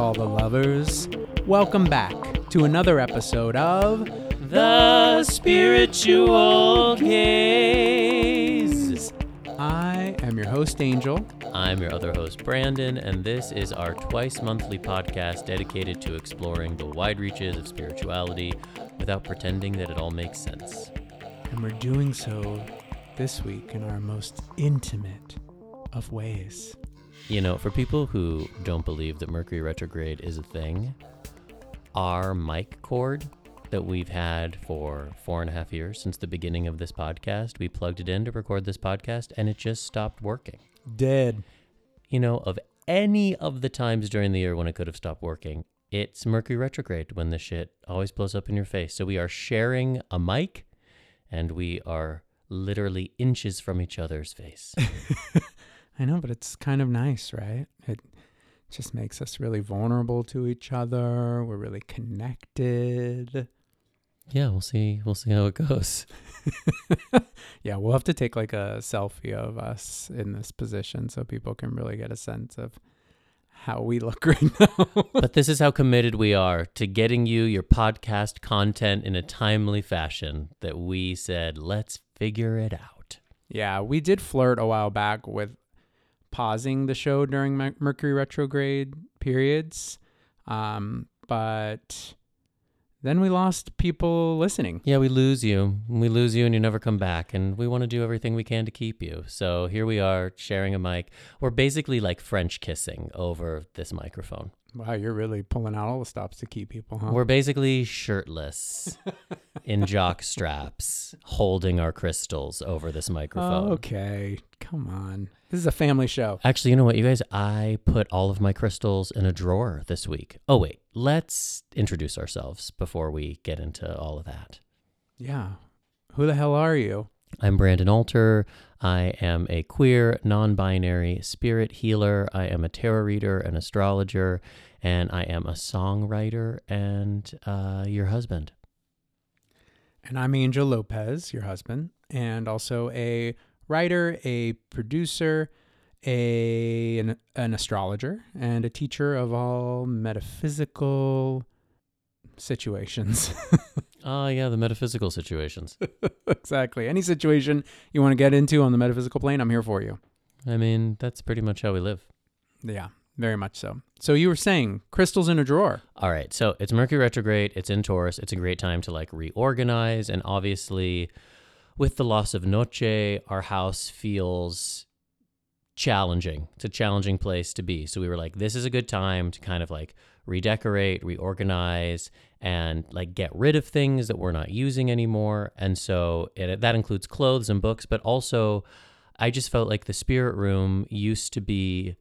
all the lovers. Welcome back to another episode of The Spiritual Gays. I am your host, Angel. I'm your other host, Brandon, and this is our twice monthly podcast dedicated to exploring the wide reaches of spirituality without pretending that it all makes sense. And we're doing so this week in our most intimate of ways. You know, for people who don't believe that Mercury retrograde is a thing, our mic cord that we've had for four and a half years since the beginning of this podcast, we plugged it in to record this podcast and it just stopped working. Dead. You know, of any of the times during the year when it could have stopped working, it's Mercury retrograde when the shit always blows up in your face. So we are sharing a mic and we are literally inches from each other's face. I know, but it's kind of nice, right? It just makes us really vulnerable to each other. We're really connected. yeah, we'll see. We'll see how it goes. yeah, we'll have to take like a selfie of us in this position so people can really get a sense of how we look right now. but this is how committed we are to getting you your podcast content in a timely fashion that we said, let's figure it out. yeah, we did flirt a while back with pausing the show during Mer- Mercury retrograde periods. Um, but then we lost people listening. Yeah, we lose you. We lose you and you never come back. And we want to do everything we can to keep you. So here we are sharing a mic. We're basically like French kissing over this microphone. Wow, you're really pulling out all the stops to keep people, huh? We're basically shirtless in jock straps, holding our crystals over this microphone. okay, come on. This is a family show. Actually, you know what, you guys? I put all of my crystals in a drawer this week. Oh, wait. Let's introduce ourselves before we get into all of that. Yeah. Who the hell are you? I'm Brandon Alter. I am a queer, non binary spirit healer. I am a tarot reader, an astrologer, and I am a songwriter and uh, your husband. And I'm Angel Lopez, your husband, and also a writer, a producer, a an, an astrologer, and a teacher of all metaphysical situations. Oh, yeah, the metaphysical situations. exactly. Any situation you want to get into on the metaphysical plane, I'm here for you. I mean, that's pretty much how we live. Yeah, very much so. So you were saying crystals in a drawer. All right. So it's Mercury retrograde. It's in Taurus. It's a great time to like reorganize. And obviously, with the loss of Noche, our house feels challenging. It's a challenging place to be. So we were like, this is a good time to kind of like redecorate, reorganize, and like get rid of things that we're not using anymore. And so it, that includes clothes and books, but also I just felt like the spirit room used to be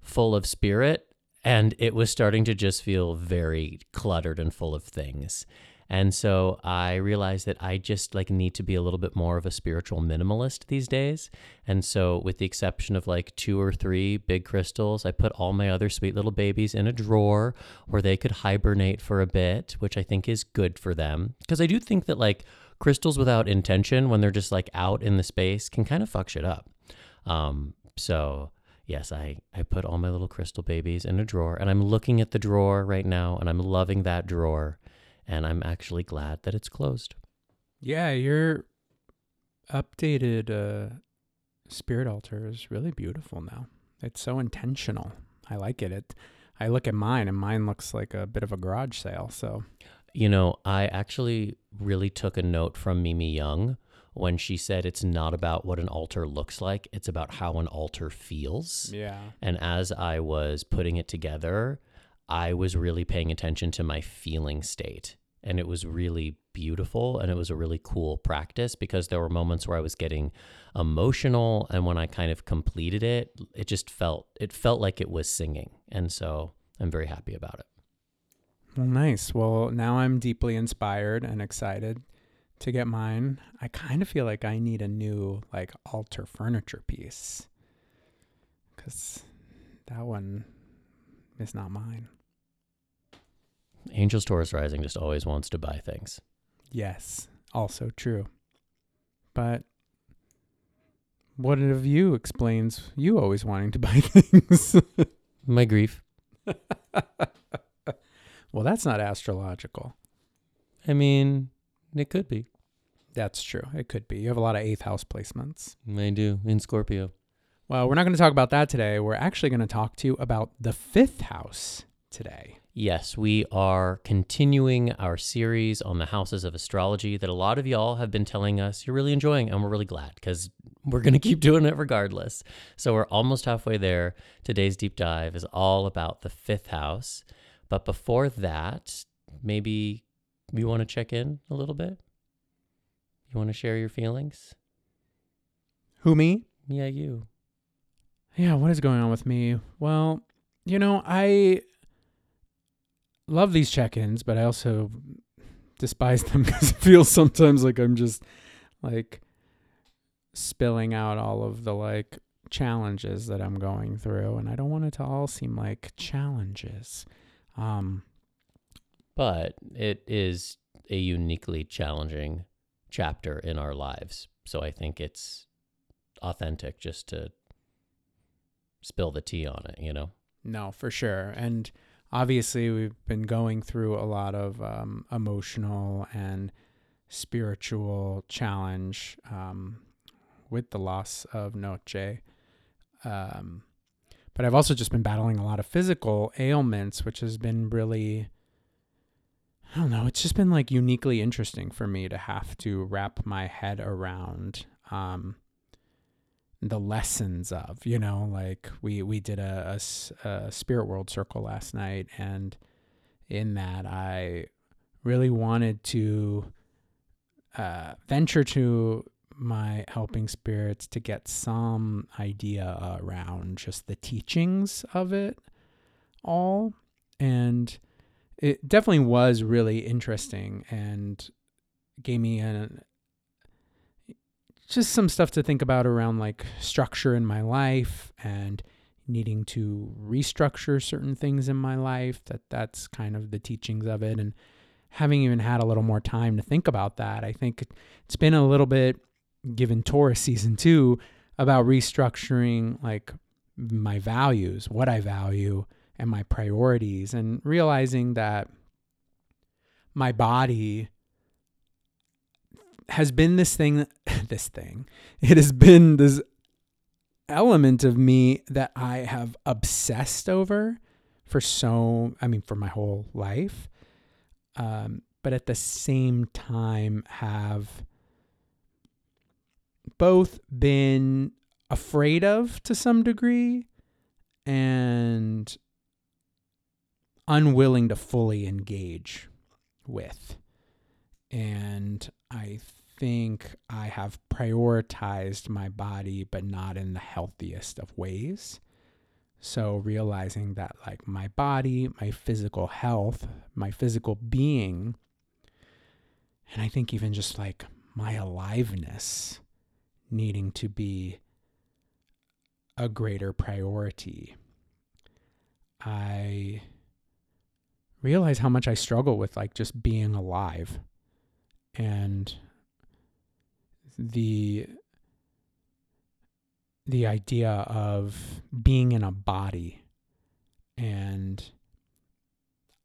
full of spirit and it was starting to just feel very cluttered and full of things. And so I realized that I just like need to be a little bit more of a spiritual minimalist these days. And so with the exception of like two or three big crystals, I put all my other sweet little babies in a drawer where they could hibernate for a bit, which I think is good for them. Because I do think that like crystals without intention when they're just like out in the space can kind of fuck shit up. Um, so yes, I, I put all my little crystal babies in a drawer and I'm looking at the drawer right now and I'm loving that drawer and I'm actually glad that it's closed. Yeah, your updated uh, spirit altar is really beautiful now. It's so intentional. I like it. It. I look at mine, and mine looks like a bit of a garage sale. So You know, I actually really took a note from Mimi Young when she said it's not about what an altar looks like, it's about how an altar feels. yeah, And as I was putting it together, I was really paying attention to my feeling state. And it was really beautiful and it was a really cool practice because there were moments where I was getting emotional and when I kind of completed it, it just felt it felt like it was singing. And so I'm very happy about it. well, nice. Well, now I'm deeply inspired and excited to get mine. I kind of feel like I need a new like altar furniture piece because that one is not mine. Angel's Taurus Rising just always wants to buy things. Yes, also true. But what of you explains you always wanting to buy things? My grief. well, that's not astrological. I mean, it could be. That's true. It could be. You have a lot of eighth house placements. I do in Scorpio. Well, we're not going to talk about that today. We're actually going to talk to you about the fifth house today. Yes, we are continuing our series on the houses of astrology that a lot of y'all have been telling us you're really enjoying, and we're really glad because we're going to keep doing it regardless. So we're almost halfway there. Today's deep dive is all about the fifth house. But before that, maybe you want to check in a little bit? You want to share your feelings? Who, me? Yeah, you. Yeah, what is going on with me? Well, you know, I love these check ins, but I also despise them because it feels sometimes like I'm just like spilling out all of the like challenges that I'm going through. And I don't want it to all seem like challenges. Um, but it is a uniquely challenging chapter in our lives. So I think it's authentic just to spill the tea on it, you know? No, for sure. And obviously, we've been going through a lot of um, emotional and spiritual challenge um, with the loss of Noche. Um, but I've also just been battling a lot of physical ailments, which has been really, I don't know, it's just been like uniquely interesting for me to have to wrap my head around. Um, the lessons of you know like we we did a, a, a, spirit world circle last night and in that i really wanted to uh, venture to my helping spirits to get some idea around just the teachings of it all. And it definitely was really interesting and gave me an just some stuff to think about around like structure in my life and needing to restructure certain things in my life that that's kind of the teachings of it. And having even had a little more time to think about that i think it's been a little bit given taurus season 2 about restructuring like my values what i value and my priorities and realizing that my body has been this thing, this thing, it has been this element of me that I have obsessed over for so, I mean, for my whole life. Um, but at the same time, have both been afraid of to some degree and unwilling to fully engage with. And I think I have prioritized my body, but not in the healthiest of ways. So realizing that, like, my body, my physical health, my physical being, and I think even just like my aliveness needing to be a greater priority. I realize how much I struggle with like just being alive and the the idea of being in a body and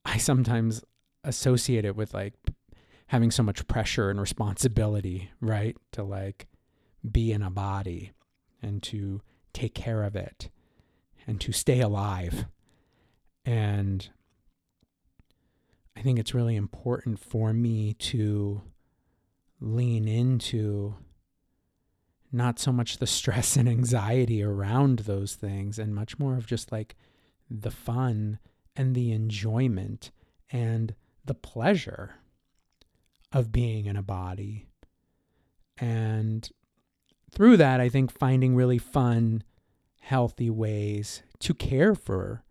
I sometimes associate it with like having so much pressure and responsibility, right? To like be in a body and to take care of it and to stay alive. And I think it's really important for me to lean into not so much the stress and anxiety around those things and much more of just like the fun and the enjoyment and the pleasure of being in a body. And through that, I think finding really fun, healthy ways to care for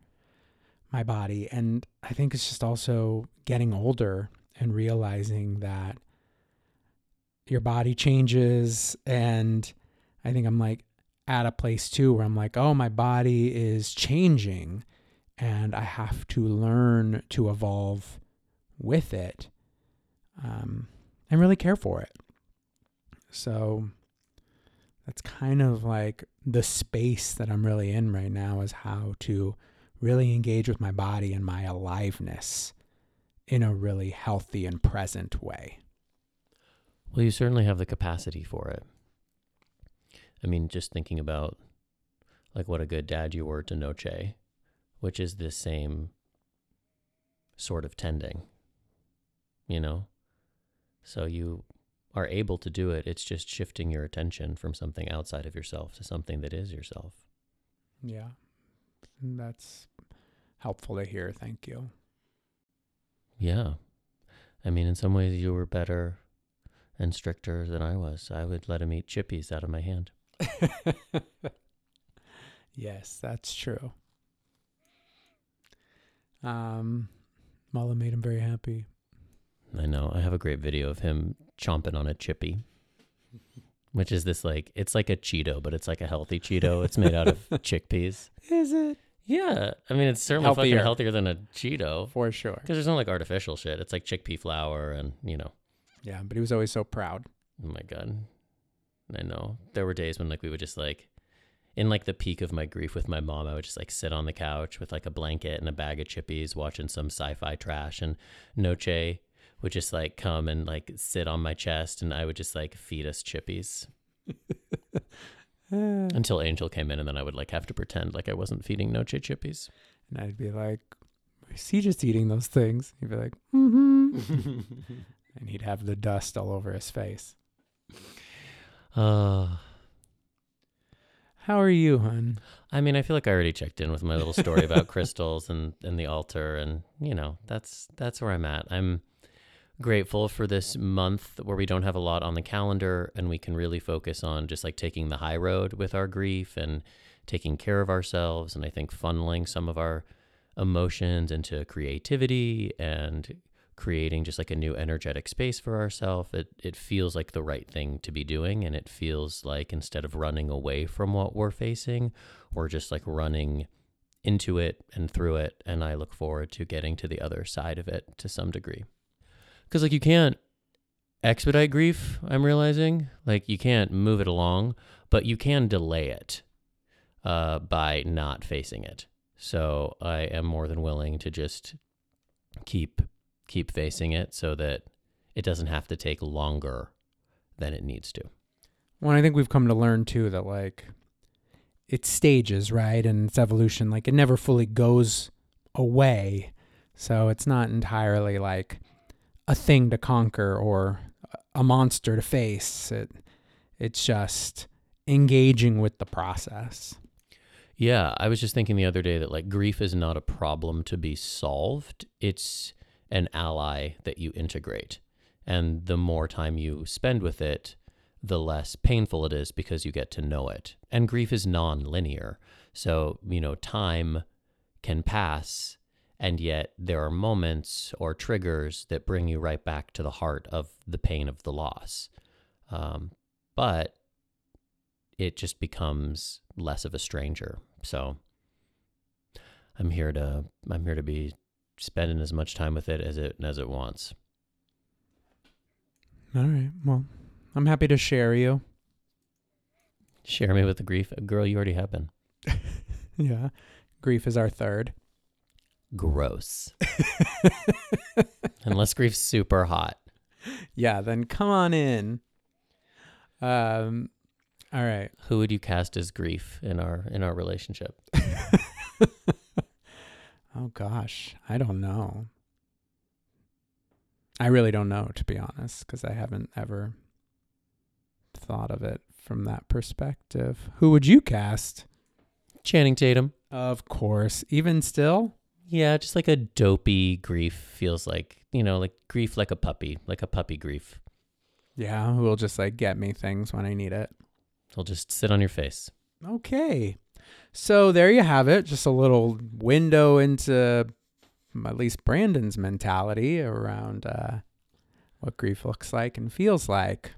my body. And I think it's just also getting older and realizing that your body changes and i think i'm like at a place too where i'm like oh my body is changing and i have to learn to evolve with it um, and really care for it so that's kind of like the space that i'm really in right now is how to really engage with my body and my aliveness in a really healthy and present way. Well, you certainly have the capacity for it. I mean, just thinking about like what a good dad you were to Noche, which is the same sort of tending, you know? So you are able to do it. It's just shifting your attention from something outside of yourself to something that is yourself. Yeah. That's helpful to hear. Thank you. Yeah. I mean, in some ways, you were better and stricter than I was. I would let him eat chippies out of my hand. yes, that's true. Um, Mala made him very happy. I know. I have a great video of him chomping on a chippy, which is this like, it's like a Cheeto, but it's like a healthy Cheeto. It's made out of chickpeas. Is it? Yeah. I mean, it's certainly Healthier. fucking healthier than a Cheeto For sure. because there's no like artificial shit. It's like chickpea flour and, you know, Yeah, but he was always so proud. Oh my god. I know. There were days when like we would just like in like the peak of my grief with my mom, I would just like sit on the couch with like a blanket and a bag of chippies watching some sci-fi trash and Noche would just like come and like sit on my chest and I would just like feed us chippies until Angel came in and then I would like have to pretend like I wasn't feeding Noche chippies. And I'd be like, is he just eating those things? He'd be like, mm-hmm. and he'd have the dust all over his face. Uh How are you, hun? I mean, I feel like I already checked in with my little story about crystals and, and the altar, and you know, that's that's where I'm at. I'm grateful for this month where we don't have a lot on the calendar, and we can really focus on just like taking the high road with our grief and taking care of ourselves, and I think funneling some of our emotions into creativity and creating just like a new energetic space for ourselves. It it feels like the right thing to be doing, and it feels like instead of running away from what we're facing we're just like running into it and through it and i look forward to getting to the other side of it to some degree because like you can't expedite grief i'm realizing like you can't move it along but you can delay it uh, by not facing it so i am more than willing to just keep keep facing it so that it doesn't have to take longer than it needs to Well, I think we've come to learn too that like it's stages, right? And it's evolution. Like it never fully goes away. So it's not entirely like a thing to conquer or a monster to face. It it's just engaging with the process. Yeah, I was just thinking the other day that like grief is not a problem to be solved. It's an ally that you integrate. And the more time you spend with it, the less painful it is because you get to know it. And grief is non-linear. So, you know, time can pass and yet there are moments or triggers that bring you right back to the heart of the pain of the loss. Um, but it just becomes less of a stranger. So I'm here to I'm here to be spending as much time with it as it as it wants. All right. Well, I'm happy to share you. Share me with the grief, girl. You already have been Yeah. Grief is our third. gross. Unless grief's super hot. Yeah, then come on in. Um all right. Who would you cast as grief in our in our relationship? Oh gosh, I don't know. I really don't know to be honest cuz I haven't ever thought of it from that perspective. Who would you cast? Channing Tatum. Of course, even still? Yeah, just like a dopey grief feels like you know, like grief like a puppy, like a puppy grief. Yeah, who will just like get me things when I need it. He'll just sit on your face. Okay. So there you have it. Just a little window into at least Brandon's mentality around uh, what grief looks like and feels like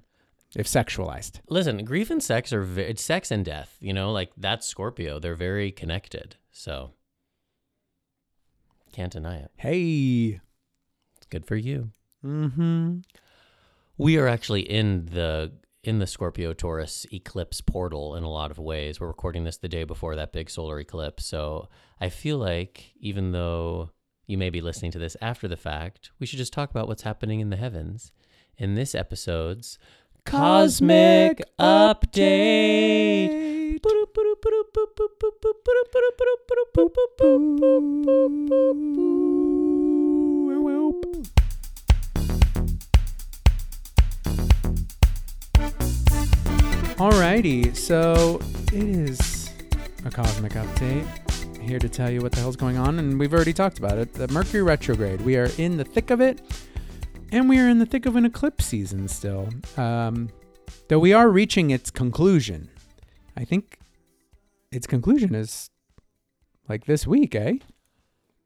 if sexualized. Listen, grief and sex are ve- it's sex and death. You know, like that's Scorpio. They're very connected. So can't deny it. Hey. It's good for you. Mm-hmm. We are actually in the in the Scorpio Taurus eclipse portal in a lot of ways. We're recording this the day before that big solar eclipse. So I feel like even though you may be listening to this after the fact, we should just talk about what's happening in the heavens in this episode's Cosmic Update. Alrighty, so it is a cosmic update. Here to tell you what the hell's going on, and we've already talked about it. The Mercury retrograde. We are in the thick of it, and we are in the thick of an eclipse season still. Um, though we are reaching its conclusion. I think its conclusion is like this week, eh?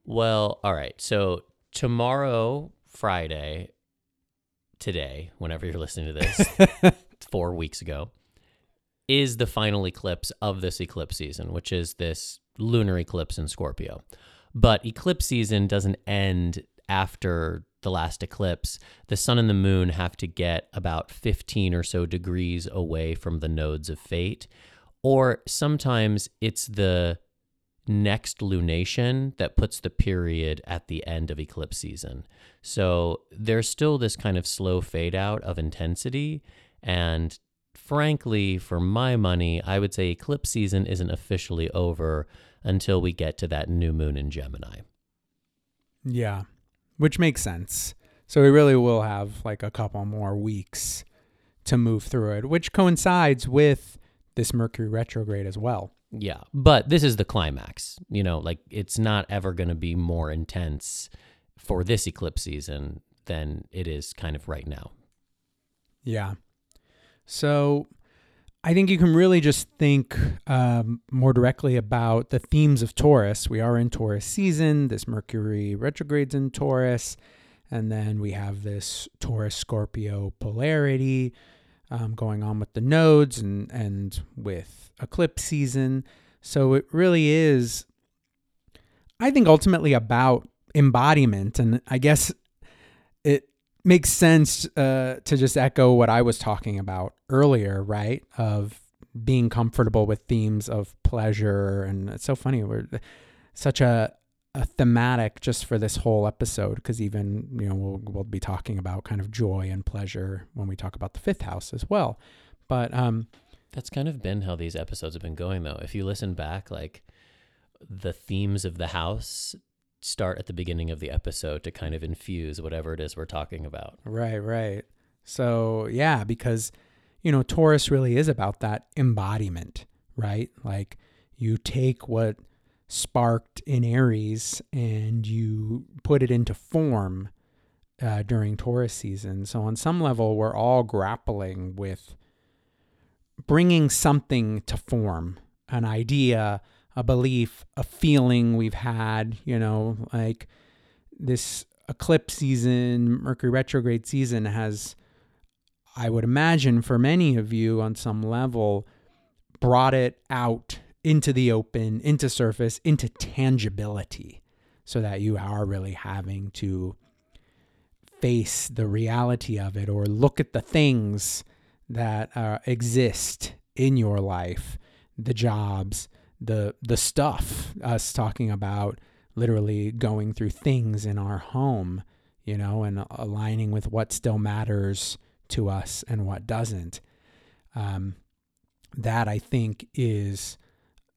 Well, all right. So tomorrow, Friday, today, whenever you're listening to this, four weeks ago, is the final eclipse of this eclipse season, which is this lunar eclipse in Scorpio. But eclipse season doesn't end after the last eclipse. The sun and the moon have to get about 15 or so degrees away from the nodes of fate. Or sometimes it's the next lunation that puts the period at the end of eclipse season. So there's still this kind of slow fade out of intensity. And frankly, for my money, I would say eclipse season isn't officially over until we get to that new moon in Gemini. Yeah, which makes sense. So we really will have like a couple more weeks to move through it, which coincides with this Mercury retrograde as well. Yeah, but this is the climax. You know, like it's not ever going to be more intense for this eclipse season than it is kind of right now. Yeah. So I think you can really just think um, more directly about the themes of Taurus. We are in Taurus season. This Mercury retrogrades in Taurus. And then we have this Taurus Scorpio polarity um, going on with the nodes and, and with eclipse season. So it really is, I think, ultimately about embodiment. And I guess it makes sense uh, to just echo what I was talking about earlier, right? Of being comfortable with themes of pleasure. And it's so funny. We're such a, a thematic just for this whole episode because even you know we'll, we'll be talking about kind of joy and pleasure when we talk about the fifth house as well but um That's kind of been how these episodes have been going, though. If you listen back, like the themes of the house start at the beginning of the episode to kind of infuse whatever it is we're talking about. Right, right. So, yeah, because, you know, Taurus really is about that embodiment, right? Like you take what sparked in Aries and you put it into form uh, during Taurus season. So, on some level, we're all grappling with bringing something to form an idea, a belief, a feeling we've had, you know, like this eclipse season, Mercury retrograde season has, I would imagine, for many of you on some level, brought it out into the open, into surface, into tangibility, so that you are really having to face the reality of it or look at the things that uh, exist in your life, the jobs, the the stuff. Us talking about literally going through things in our home, you know, and aligning with what still matters to us and what doesn't. Um, that I think is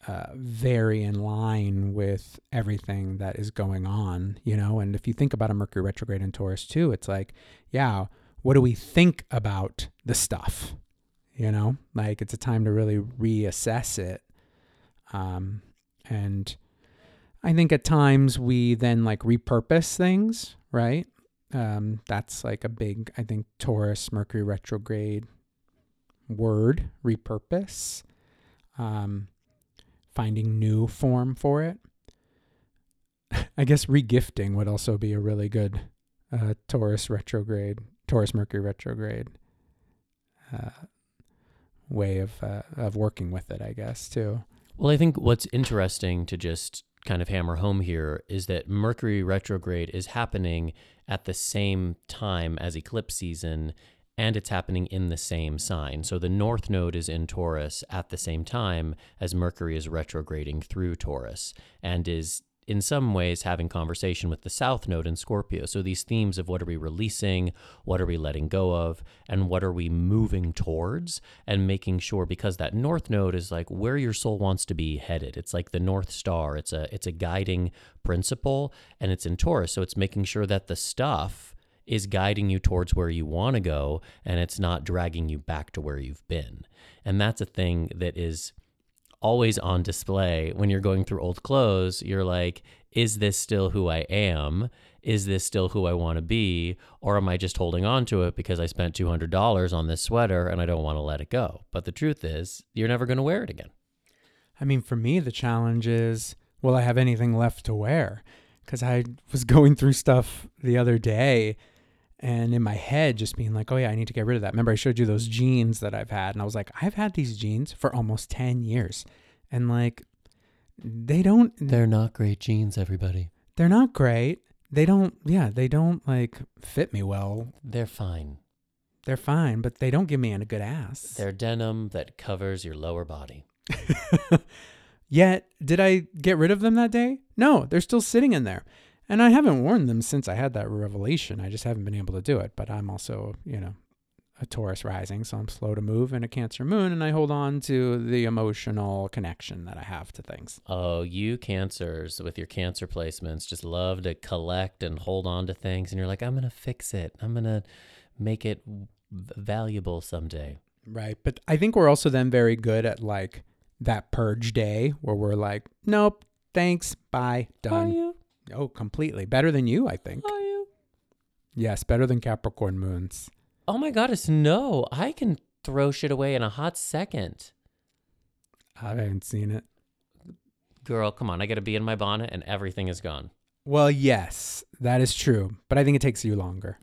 uh, very in line with everything that is going on, you know. And if you think about a Mercury retrograde in Taurus too, it's like, yeah, what do we think about the stuff? You know, like it's a time to really reassess it. Um, and I think at times we then like repurpose things, right? Um, that's like a big, I think, Taurus Mercury retrograde word, repurpose. Um, finding new form for it. I guess regifting would also be a really good uh, Taurus retrograde, Taurus Mercury retrograde uh, way of uh, of working with it. I guess too. Well, I think what's interesting to just kind of hammer home here is that Mercury retrograde is happening at the same time as eclipse season and it's happening in the same sign. So the North Node is in Taurus at the same time as Mercury is retrograding through Taurus and is in some ways having conversation with the South Node in Scorpio. So these themes of what are we releasing, what are we letting go of, and what are we moving towards, and making sure because that North Node is like where your soul wants to be headed. It's like the North Star. It's a it's a guiding principle, and it's in Taurus. So it's making sure that the stuff is guiding you towards where you want to go and it's not dragging you back to where you've been. And that's a thing that is always on display when you're going through old clothes. You're like, is this still who I am? Is this still who I want to be? Or am I just holding on to it because I spent $200 on this sweater and I don't want to let it go? But the truth is, you're never going to wear it again. I mean, for me, the challenge is will I have anything left to wear? Because I was going through stuff the other day and in my head just being like oh yeah i need to get rid of that remember i showed you those jeans that i've had and i was like i've had these jeans for almost 10 years and like they don't They're not great jeans, everybody. they're not great they don't yeah they don't like fit me well They're fine. they're fine but they don't give me a good ass They're denim that covers your lower body. Yet, did I get rid of them that day? No, they're still sitting in there. And I haven't worn them since I had that revelation. I just haven't been able to do it. But I'm also, you know, a Taurus rising, so I'm slow to move and a Cancer moon, and I hold on to the emotional connection that I have to things. Oh, you cancers with your cancer placements just love to collect and hold on to things. And you're like, I'm going to fix it. I'm going to make it v- valuable someday. Right. But I think we're also then very good at like that purge day where we're like, nope, thanks, bye, done. you? Oh, completely. Better than you, I think. Are you? Yes, better than Capricorn moons. Oh my goddess, no. I can throw shit away in a hot second. I haven't seen it. Girl, come on. I got to be in my bonnet and everything is gone. Well, yes, that is true. But I think it takes you longer.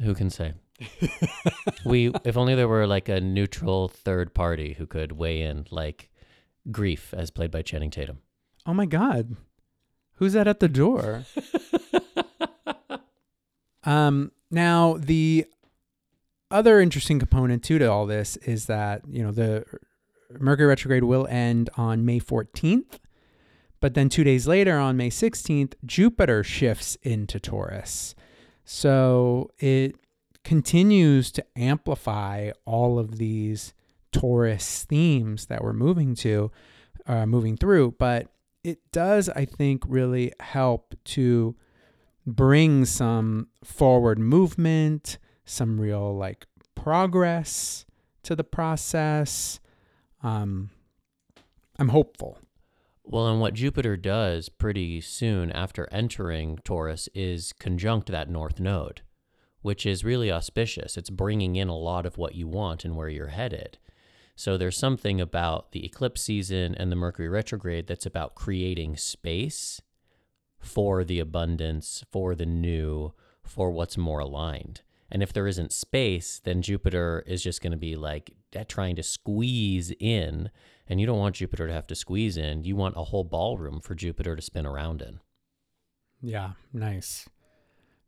Who can say? we, if only there were like a neutral third party who could weigh in, like Grief, as played by Channing Tatum. Oh my God. Who's that at the door? um, now, the other interesting component too to all this is that, you know, the Mercury retrograde will end on May 14th. But then two days later, on May 16th, Jupiter shifts into Taurus. So it continues to amplify all of these Taurus themes that we're moving to, uh, moving through. But it does, I think, really help to bring some forward movement, some real like progress to the process. Um, I'm hopeful. Well, and what Jupiter does pretty soon after entering Taurus is conjunct that north node, which is really auspicious. It's bringing in a lot of what you want and where you're headed. So there's something about the eclipse season and the Mercury retrograde that's about creating space for the abundance, for the new, for what's more aligned. And if there isn't space, then Jupiter is just going to be like trying to squeeze in. And you don't want Jupiter to have to squeeze in. You want a whole ballroom for Jupiter to spin around in. Yeah, nice.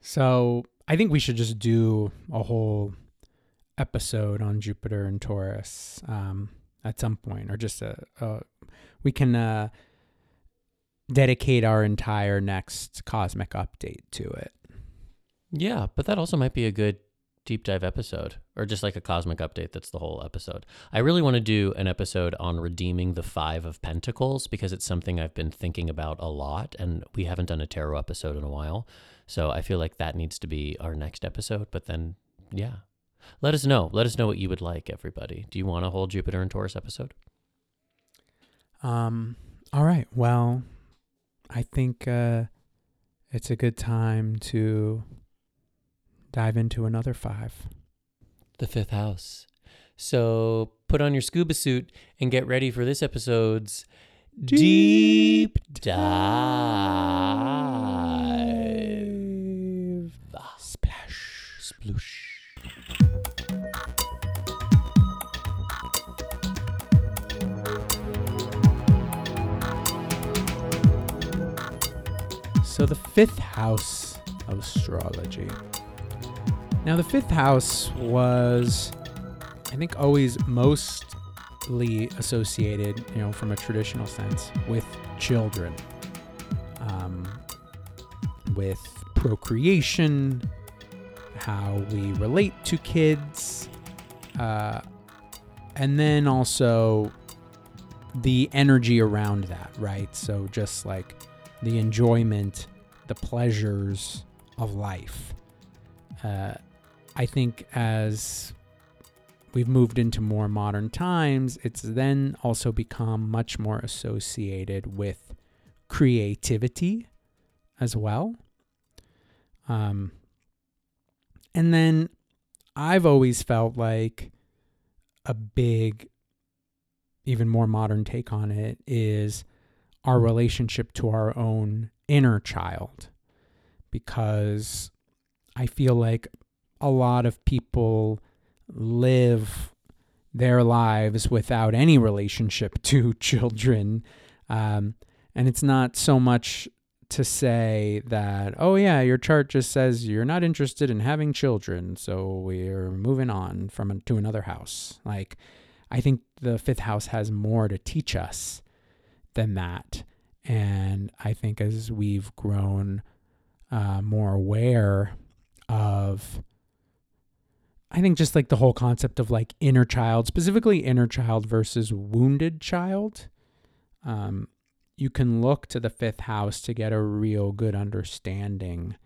So I think we should just do a whole episode on Jupiter and Taurus um, at some point, or just a, a we can uh, dedicate our entire next cosmic update to it. Yeah, but that also might be a good deep dive episode or just like a cosmic update that's the whole episode. I really want to do an episode on redeeming the 5 of pentacles because it's something I've been thinking about a lot and we haven't done a tarot episode in a while. So I feel like that needs to be our next episode, but then yeah. Let us know. Let us know what you would like everybody. Do you want a whole Jupiter and Taurus episode? Um. All right. Well, I think uh, it's a good time to dive into another five. The fifth house. So put on your scuba suit and get ready for this episode's deep dive. Splash. Sploosh. So the fifth house of astrology. Now, the fifth house was, I think, always mostly associated, you know, from a traditional sense, with children, um, with procreation, how we relate to kids, uh, and then also the energy around that, right? So just like the enjoyment, the pleasures of life. Uh, I think as we've moved into more modern times, it's then also become much more associated with creativity as well. Um, and then I've always felt like a big, even more modern take on it is our relationship to our own inner child. Because I feel like a lot of people live their lives without any relationship to children. Um, and it's not so much to say that, oh, yeah, your chart just says you're not interested in having children. So we're moving on from to another house. Like, I think the fifth house has more to teach us than that. And I think as we've grown uh, more aware of I think just like the whole concept of like inner child, specifically inner child versus wounded child. Um, you can look to the fifth house to get a real good understanding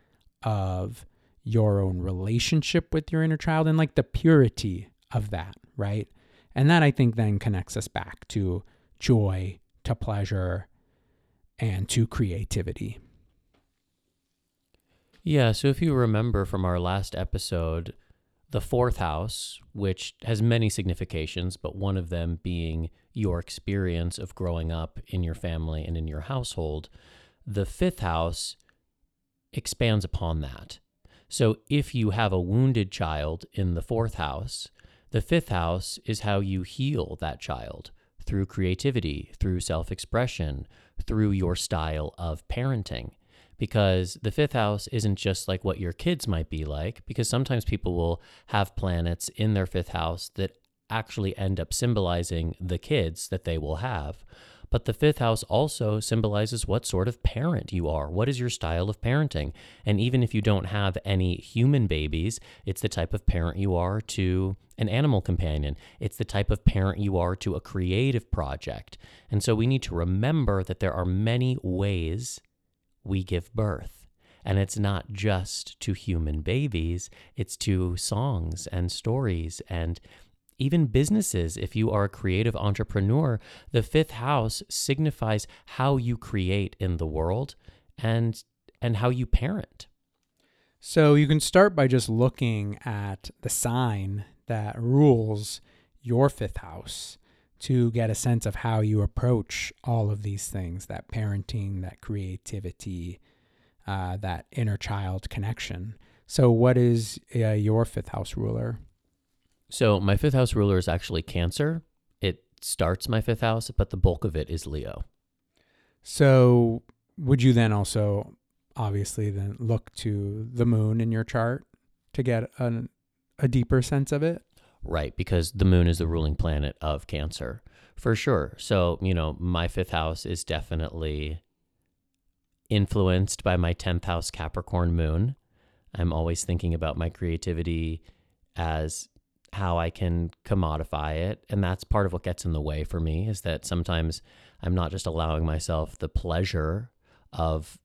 of your own relationship with your inner child and like the purity of that, right? And that I think then connects us back to joy, to pleasure, and to creativity. Yeah, so if you remember from our last episode, the fourth house, which has many significations, but one of them being your experience of growing up in your family and in your household, the fifth house expands upon that. So if you have a wounded child in the fourth house, the fifth house is how you heal that child through creativity, through self expression, through your style of parenting because the fifth house isn't just like what your kids might be like, because sometimes people will have planets in their fifth house that actually end up symbolizing the kids that they will have. But the fifth house also symbolizes what sort of parent you are. What is your style of parenting? And even if you don't have any human babies, it's the type of parent you are to an animal companion. It's the type of parent you are to a creative project. And so we need to remember that there are many ways we give birth. And it's not just to human babies, it's to songs and stories and even businesses. If you are a creative entrepreneur, the fifth house signifies how you create in the world and and how you parent. So you can start by just looking at the sign that rules your fifth house to get a sense of how you approach all of these things that parenting, that creativity, uh, that inner child connection. So, what is uh, your fifth house ruler? So, my fifth house ruler is actually Cancer. It starts my fifth house, but the bulk of it is Leo. So, would you then also obviously then look to the moon in your chart to get an, a deeper sense of it? Right, because the moon is the ruling planet of Cancer, for sure. So, you know, my fifth house is definitely influenced by my 10th house Capricorn moon. I'm always thinking about my creativity as how I can commodify it. And that's part of what gets in the way for me is that sometimes I'm not just allowing myself the pleasure of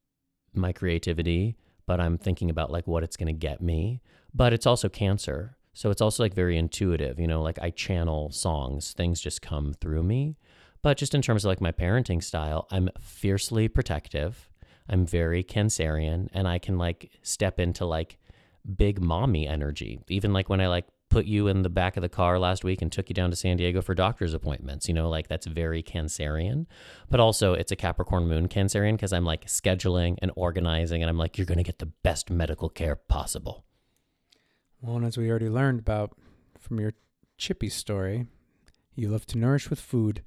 my creativity, but I'm thinking about like what it's going to get me. But it's also Cancer. So it's also like very intuitive, you know, like I channel songs, things just come through me. But just in terms of like my parenting style, I'm fiercely protective. I'm very cancerian and I can like step into like big mommy energy. Even like when I like put you in the back of the car last week and took you down to San Diego for doctor's appointments, you know, like that's very cancerian. But also it's a Capricorn moon cancerian because I'm like scheduling and organizing and I'm like, you're going to get the best medical care possible. Well, and as we already learned about from your Chippy story, you love to nourish with food.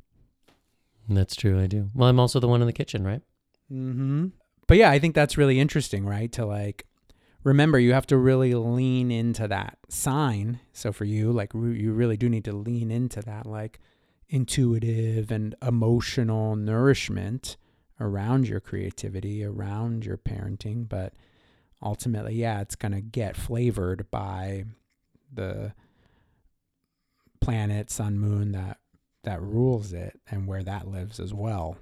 That's true, I do. Well, I'm also the one in the kitchen, right? Mm-hmm. But yeah, I think that's really interesting, right? To like remember you have to really lean into that sign. So for you, like you really do need to lean into that like intuitive and emotional nourishment around your creativity, around your parenting, but ultimately, yeah, it's going to get flavored by the planet, sun, moon that that rules it and where that lives as well.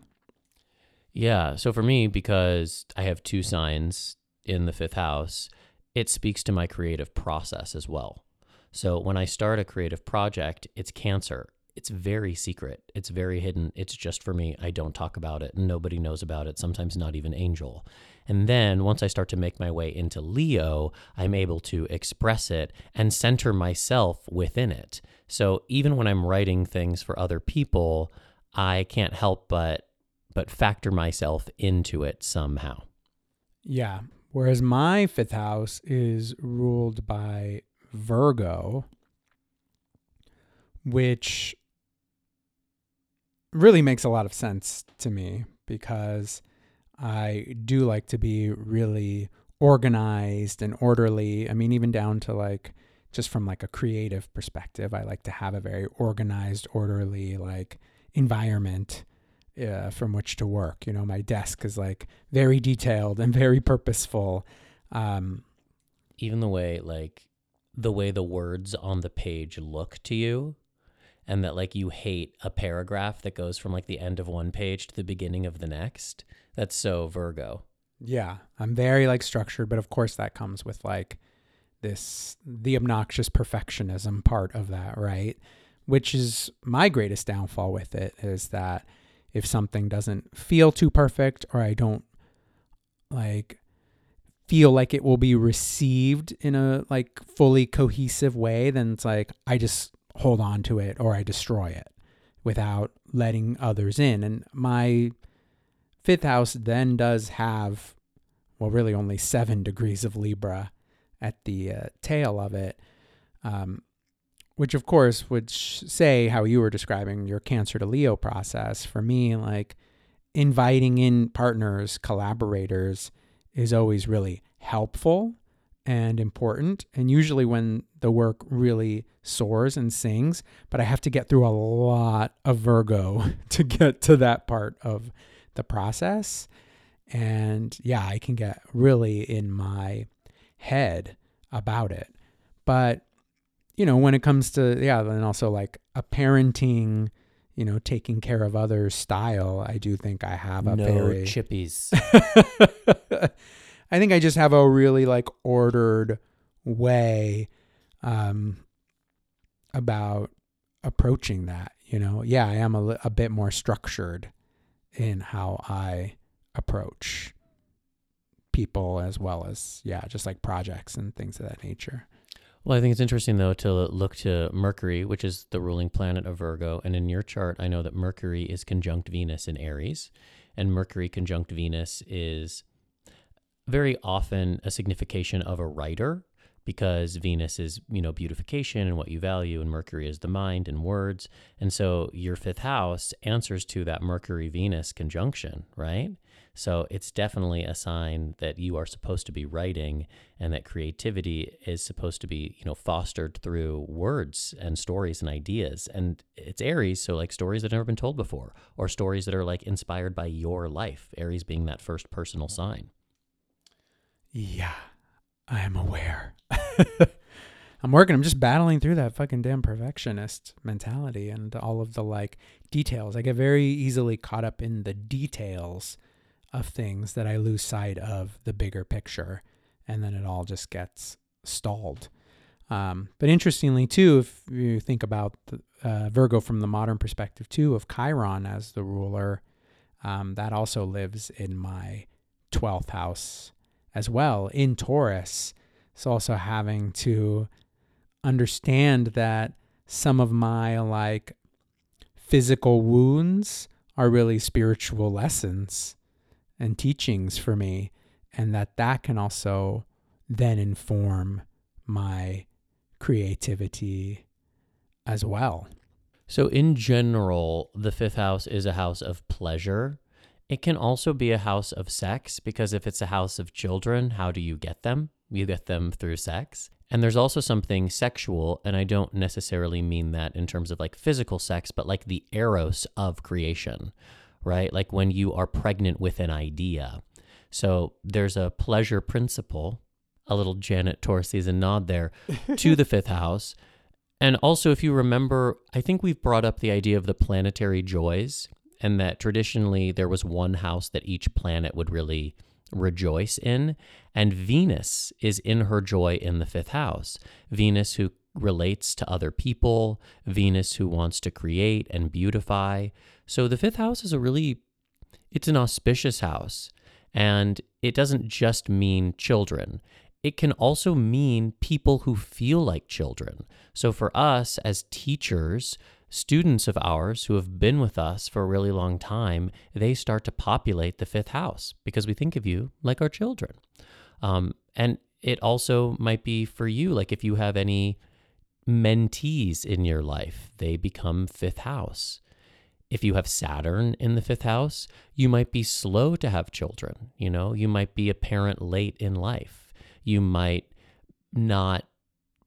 Yeah. So for me, because I have two signs in the fifth house, it speaks to my creative process as well. So when I start a creative project, it's Cancer. It's very secret. It's very hidden. It's just for me. I don't talk about it. Nobody knows about it, sometimes not even Angel. And then once I start to make my way into Leo, I'm able to express it and center myself within it. So even when I'm writing things for other people, I can't help but but factor myself into it somehow. Yeah. Whereas my fifth house is ruled by Virgo, which really makes a lot of sense to me because I do like to be really organized and orderly. I mean, even down to like just from like a creative perspective, I like to have a very organized, orderly like environment uh, from which to work. You know, my desk is like very detailed and very purposeful. Um, Even the way like the way the words on the page look to you and that like you hate a paragraph that goes from like the end of one page to the beginning of the next. That's so Virgo. Yeah, I'm very like structured, but of course that comes with like this the obnoxious perfectionism part of that, right? Which is my greatest downfall with it is that if something doesn't feel too perfect or I don't like feel like it will be received in a like fully cohesive way, then it's like I just hold on to it or I destroy it without letting others in. And my fifth house then does have, well, really only seven degrees of Libra at the uh, tail of it, um, which of course would sh- say how you were describing your Cancer to Leo process. For me, like inviting in partners, collaborators is always really helpful and important. And usually when the work really soars and sings, but I have to get through a lot of Virgo to get to that part of the process. And yeah, I can get really in my head about it. But, you know, when it comes to, yeah, and also like a parenting, you know, taking care of others style, I do think I have a no very chippies. I think I just have a really like ordered way um, about approaching that. You know, yeah, I am a, a bit more structured in how I approach people as well as yeah, just like projects and things of that nature. Well, I think it's interesting though to look to Mercury, which is the ruling planet of Virgo, and in your chart, I know that Mercury is conjunct Venus in Aries, and Mercury conjunct Venus is very often a signification of a writer because Venus is, you know, beautification and what you value, and Mercury is the mind and words. And so your fifth house answers to that Mercury Venus conjunction, right? So it's definitely a sign that you are supposed to be writing and that creativity is supposed to be, you know, fostered through words and stories and ideas. And it's Aries, so like stories that have never been told before or stories that are like inspired by your life, Aries being that first personal sign. Yeah, I am aware. I'm working. I'm just battling through that fucking damn perfectionist mentality and all of the like details. I get very easily caught up in the details of things that I lose sight of the bigger picture, and then it all just gets stalled. Um, but interestingly, too, if you think about the, uh, Virgo from the modern perspective, too, of Chiron as the ruler, um, that also lives in my 12th house as well in Taurus. So also having to understand that some of my like physical wounds are really spiritual lessons and teachings for me and that that can also then inform my creativity as well. So, in general, the fifth house is a house of pleasure. It can also be a house of sex because if it's a house of children, how do you get them? You get them through sex. And there's also something sexual, and I don't necessarily mean that in terms of like physical sex, but like the eros of creation, right? Like when you are pregnant with an idea. So there's a pleasure principle, a little Janet Tor season nod there to the fifth house. And also, if you remember, I think we've brought up the idea of the planetary joys, and that traditionally there was one house that each planet would really rejoice in. And Venus is in her joy in the fifth house. Venus, who relates to other people, Venus, who wants to create and beautify. So the fifth house is a really, it's an auspicious house. And it doesn't just mean children. It can also mean people who feel like children. So, for us as teachers, students of ours who have been with us for a really long time, they start to populate the fifth house because we think of you like our children. Um, and it also might be for you, like if you have any mentees in your life, they become fifth house. If you have Saturn in the fifth house, you might be slow to have children. You know, you might be a parent late in life. You might not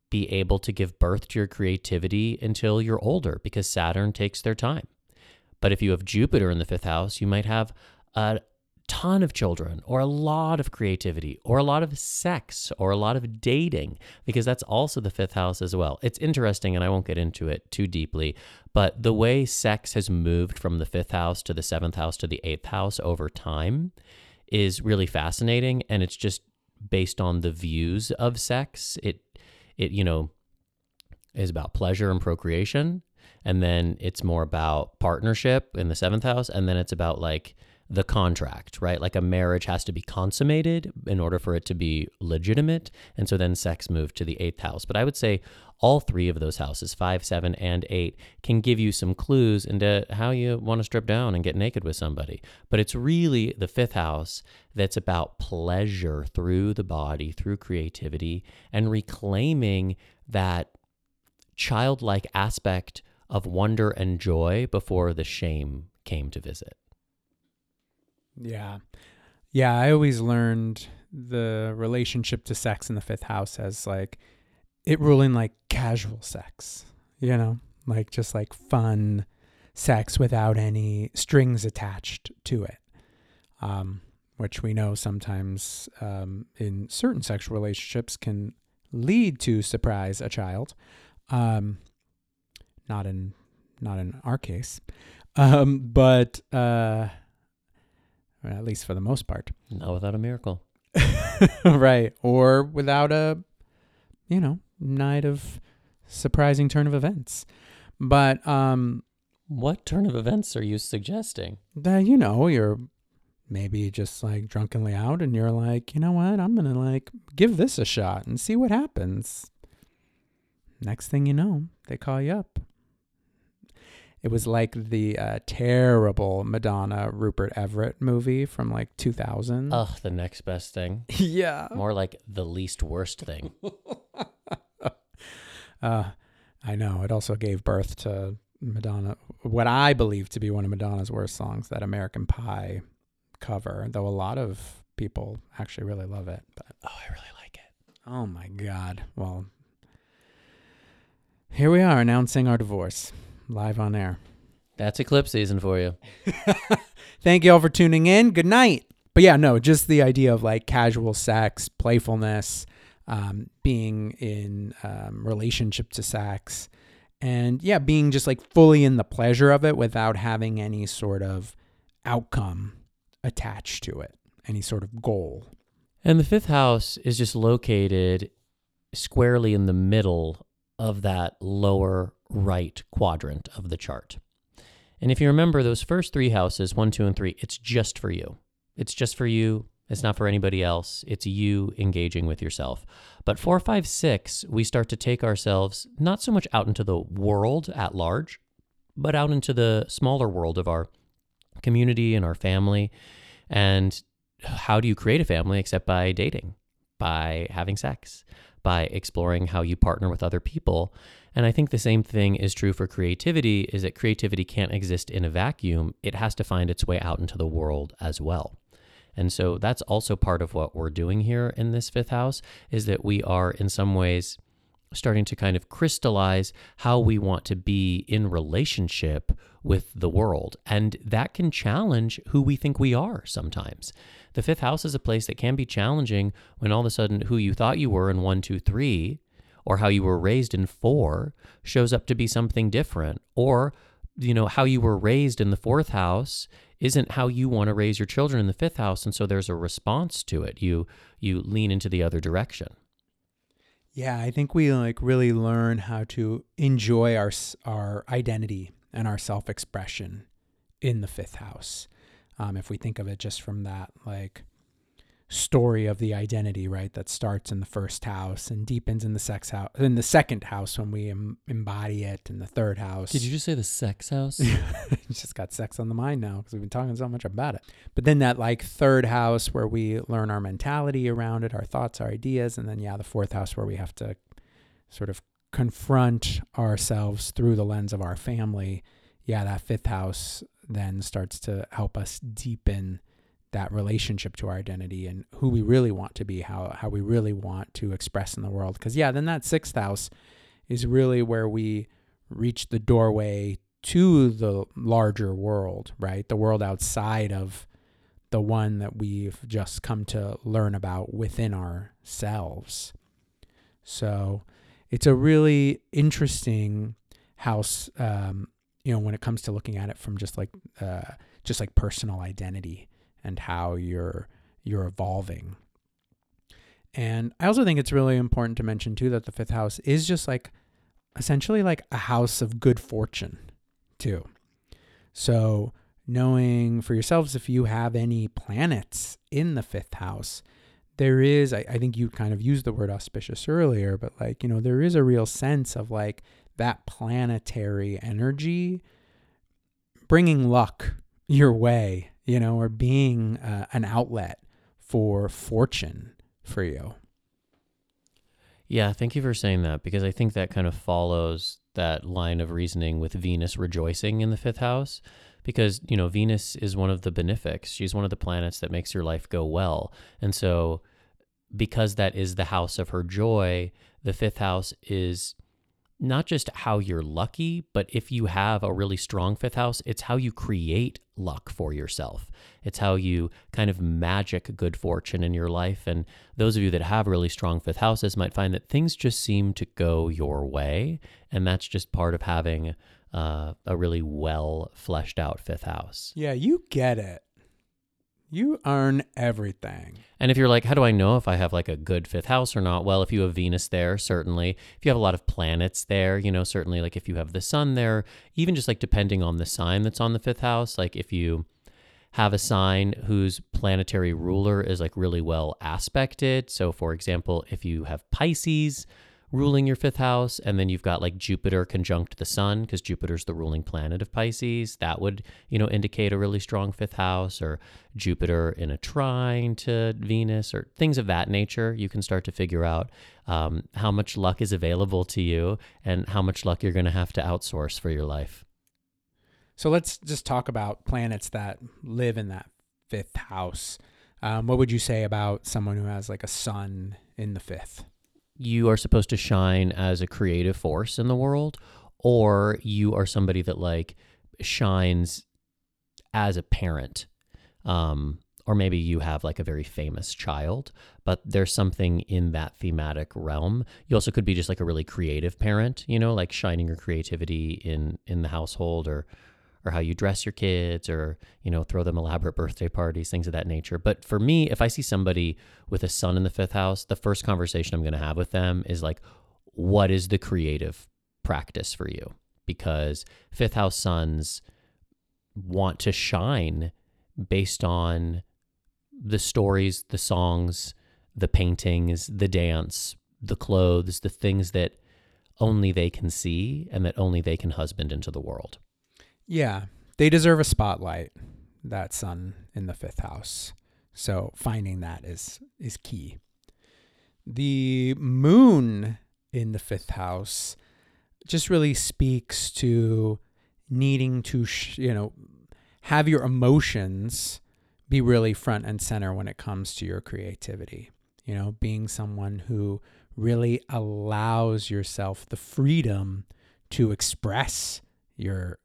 be able to give birth to your creativity until you're older because Saturn takes their time. But if you have Jupiter in the fifth house, you might have a ton of children or a lot of creativity or a lot of sex or a lot of dating because that's also the fifth house as well. It's interesting and I won't get into it too deeply, but the way sex has moved from the fifth house to the seventh house to the eighth house over time is really fascinating and it's just based on the views of sex. It it you know is about pleasure and procreation and then it's more about partnership in the seventh house and then it's about like the contract right? Like a marriage has to be consummated in order for it to be legitimate. And so then sex moved to the eighth house. But i would say all three of those houses five seven and eight can give you some clues into how you want to strip down and get naked with somebody. But it's really the fifth house that's about pleasure through the body through creativity and reclaiming that childlike aspect of wonder and joy before the shame came to visit Yeah. Yeah, I always learned the relationship to sex in the fifth house as like it ruling like casual sex, you know, like just like fun sex without any strings attached to it. Um, which we know sometimes um, in certain sexual relationships can lead to surprise a child. Um, not in not in our case, um, but uh, at least for the most part. not without a miracle right. Or without a, you know, night of surprising turn of events. But, um, what turn of events are you suggesting That, you know, you're maybe just like drunkenly out and you're like, you know what? I'm going to like give this a shot and see what happens. Next thing you know, they call you up. It was like the uh, terrible Madonna Rupert Everett movie from like 2000. ugh the next best thing yeah. more like the least worst thing Uh, I know. It also gave birth to Madonna, what I believe to be one of Madonna's worst songs, that American Pie cover, though a lot of people actually really love it. But oh i really like it oh my God. Well, here we are announcing our divorce live on air. That's eclipse season for you. Thank you all for tuning in. Good night. But yeah, no, just the idea of like casual sex, playfulness, um, being in um, relationship to sex, and yeah, being just like fully in the pleasure of it without having any sort of outcome attached to it, any sort of goal. And the fifth house is just located squarely in the middle of that lower right quadrant of the chart. And if you remember those first three houses, one, two, and three, it's just for you. It's just for you. It's not for anybody else. It's you engaging with yourself. But four, five, six, we start to take ourselves not so much out into the world at large, but out into the smaller world of our community and our family. And how do you create a family except by dating, by having sex, by exploring how you partner with other people? And I think the same thing is true for creativity is that creativity can't exist in a vacuum. It has to find its way out into the world as well. And so that's also part of what we're doing here in this fifth house is that we are in some ways starting to kind of crystallize how we want to be in relationship with the world. And that can challenge who we think we are sometimes. The fifth house is a place that can be challenging when all of a sudden who you thought you were in one, two, three, or how you were raised in four shows up to be something different. Or, you know, how you were raised in the fourth house isn't how you want to raise your children in the fifth house. And so there's a response to it. You you lean into the other direction. Yeah, I think we like really learn how to enjoy our our identity and our self-expression in the fifth house. Um, if we think of it just from that like story of the identity, right, that starts in the first house and deepens in the sex house, in the second house when we em- embody it, in the third house. Did you just say the sex house? just got sex on the mind now because we've been talking so much about it. But then that like third house where we learn our mentality around it, our thoughts, our ideas, and then yeah, the fourth house where we have to sort of confront ourselves through the lens of our family. Yeah, that fifth house then starts to help us deepen that relationship to our identity and who we really want to be, how how we really want to express in the world. Because yeah, then that sixth house is really where we reach the doorway to the larger world, right? The world outside of the one that we've just come to learn about within ourselves. So it's a really interesting house, um, you know, when it comes to looking at it from just like uh, just like personal identity and how you're you're evolving. And I also think it's really important to mention too that the fifth house is just like essentially like a house of good fortune too. So knowing for yourselves if you have any planets in the fifth house, there is, I, I, think you kind of used the word auspicious earlier, but like, you know, there is a real sense of like that planetary energy bringing luck your way you know, or being uh, an outlet for fortune for you. Yeah, thank you for saying that because I think that kind of follows that line of reasoning with Venus rejoicing in the fifth house. Because, you know, Venus is one of the benefics. She's one of the planets that makes your life go well. And so, because that is the house of her joy, the fifth house is not just how you're lucky, but if you have a really strong fifth house, it's how you create luck for yourself. It's how you kind of magic good fortune in your life. And those of you that have really strong fifth houses might find that things just seem to go your way. And that's just part of having uh, a really well fleshed out fifth house. Yeah, you get it. You earn everything. And if you're like, how do I know if I have like a good fifth house or not? Well, if you have Venus there, certainly. If you have a lot of planets there, you know, certainly like if you have the sun there, even just like depending on the sign that's on the fifth house, like if you have a sign whose planetary ruler is like really well aspected. So, for example, if you have Pisces, ruling your fifth house, and then you've got like Jupiter conjunct the sun because Jupiter's the ruling planet of Pisces. That would, you know, indicate a really strong fifth house, or Jupiter in a trine to Venus, or things of that nature. You can start to figure out um, how much luck is available to you and how much luck you're going to have to outsource for your life. So let's just talk about planets that live in that fifth house. Um, what would you say about someone who has like a sun in the fifth? You are supposed to shine as a creative force in the world or you are somebody that like shines as a parent um, or maybe you have like a very famous child but there's something in that thematic realm. You also could be just like a really creative parent you know like shining your creativity in in the household or or how you dress your kids or you know throw them elaborate birthday parties things of that nature. But for me if i see somebody with a sun in the fifth house the first conversation i'm going to have with them is like what is the creative practice for you? Because fifth house suns want to shine based on the stories the songs the paintings the dance the clothes the things that only they can see and that only they can husband into the world yeah, they deserve a spotlight. That sun in the fifth house. So finding that is is key. The moon in the fifth house just really speaks to needing to sh- you know have your emotions be really front and center when it comes to your creativity. You know, being someone who really allows yourself the freedom to express your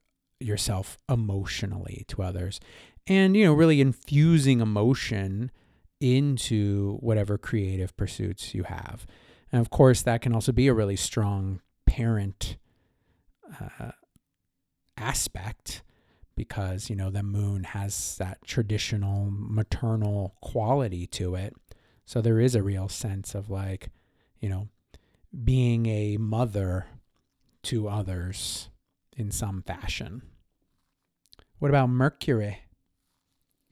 yourself emotionally to others and you know really infusing emotion into whatever creative pursuits you have. And of course that can also be a really strong parent uh, aspect because you know the moon has that traditional maternal quality to it. So there is a real sense of like you know being a mother to others in some fashion what about mercury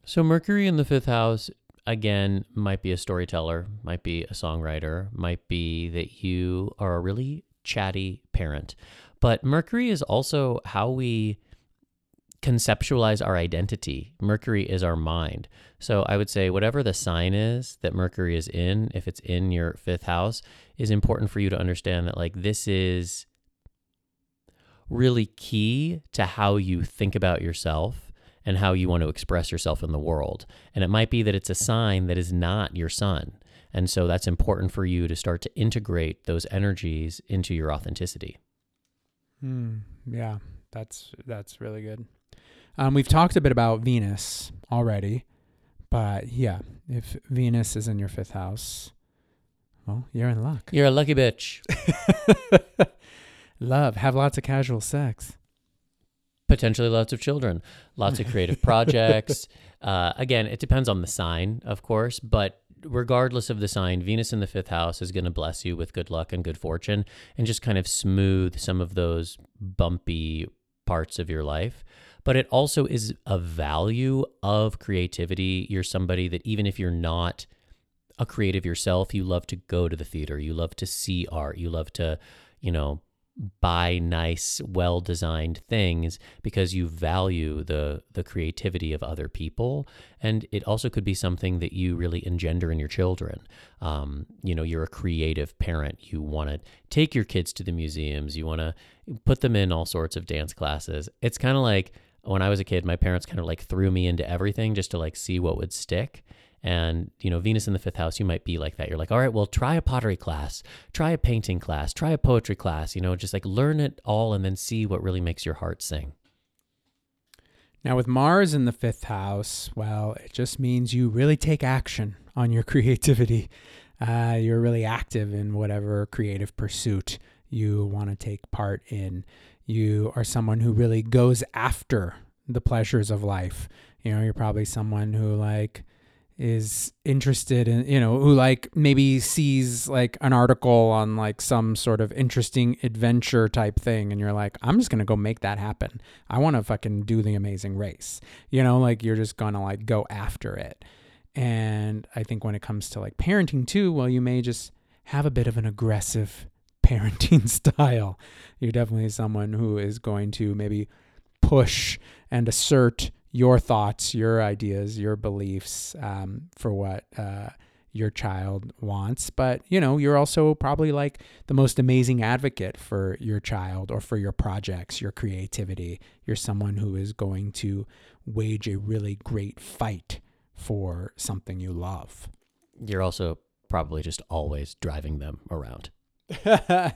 So Mercury in the fifth house again might be a storyteller, might be a songwriter, might be that you are a really chatty parent. But Mercury is also how we conceptualize our identity. Mercury is our mind. So I would say whatever the sign is that Mercury is in, if it's in your fifth house, is important for you to understand that like this is really key to how you think about yourself and how you want to express yourself in the world. And it might be that it's a sign that is not your sun. And so that's important for you to start to integrate those energies into your authenticity. Hmm. Yeah, that's that's really good. Um, we've talked a bit about Venus already, but yeah, if Venus is in your fifth house, well, you're in luck. You're a lucky bitch. Love, have lots of casual sex. Potentially lots of children, lots of creative projects. Uh, again, it depends on the sign, of course, but regardless of the sign, Venus in the fifth house is going to bless you with good luck and good fortune and just kind of smooth some of those bumpy parts of your life. But it also is a value of creativity. You're somebody that even if you're not a creative yourself, you love to go to the theater, you love to see art, you love to, you know, buy nice, well-designed things because you value the the creativity of other people, and it also could be something that you really engender in your children. Um, you know, you're a creative parent. You want to take your kids to the museums. You want to put them in all sorts of dance classes. It's kind of like when I was a kid, my parents kind of like threw me into everything just to like see what would stick. And, you know, Venus in the fifth house, you might be like that. You're like, all right, well, try a pottery class, try a painting class, try a poetry class, you know, just like learn it all and then see what really makes your heart sing. Now, with Mars in the fifth house, well, it just means you really take action on your creativity. Uh, you're really active in whatever creative pursuit you want to take part in. You are someone who really goes after the pleasures of life. You know, you're probably someone who, like, is interested in you know who like maybe sees like an article on like some sort of interesting adventure type thing and you're like i'm just gonna go make that happen. I want to fucking do the amazing race. You know like you're just gonna like go after it. And i think when it comes to like parenting too well you may just have a bit of an aggressive parenting style. You're definitely someone who is going to maybe push and assert your thoughts, your ideas, your beliefs um, for what uh, your child wants. But, you know, you're also probably like the most amazing advocate for your child or for your projects, your creativity. You're someone who is going to wage a really great fight for something you love. You're also probably just always driving them around.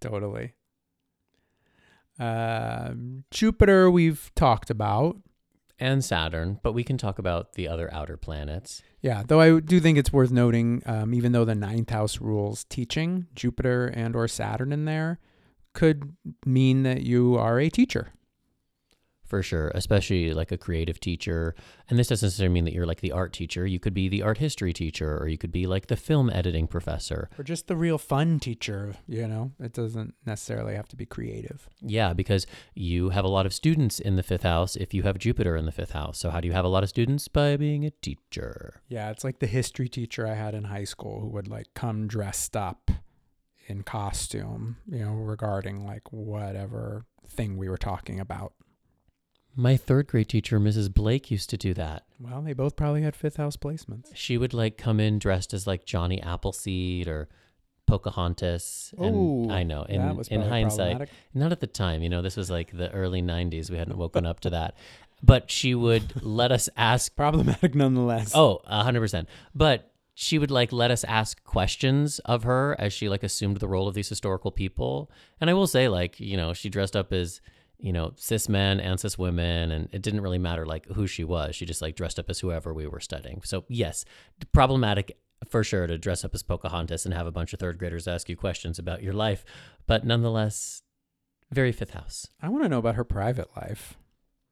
totally. Um, Jupiter, we've talked about. And Saturn, but we can talk about the other outer planets. Yeah, though I do think it's worth noting, um, even though the ninth house rules teaching, Jupiter and or Saturn in there could mean that you are a teacher. For sure, especially like a creative teacher. And this doesn't necessarily mean that you're like the art teacher. You could be the art history teacher, or you could be like the film editing professor. Or just the real fun teacher, you know? It doesn't necessarily have to be creative. Yeah, because you have a lot of students in the fifth house if you have Jupiter in the fifth house. So, how do you have a lot of students? By being a teacher. Yeah, it's like the history teacher I had in high school who would like come dressed up in costume, you know, regarding like whatever thing we were talking about. My third grade teacher, Mrs. Blake, used to do that. Well, they both probably had fifth house placements. She would like come in dressed as like Johnny Appleseed or Pocahontas. And I know. In that was in hindsight, not at the time, you know, this was like the early 90s. We hadn't woken up to that. but she would let us ask Problematic nonetheless. Oh, a hundred percent. But she would like let us ask questions of her as she like assumed the role of these historical people. And I will say, like, you know, she dressed up as, you know, cis men and cis women, and it didn't really matter like who she was. She just like dressed up as whoever we were studying. So yes, problematic for sure to dress up as Pocahontas and have a bunch of third graders ask you questions about your life, but nonetheless, very fifth house. I want to know about her private life.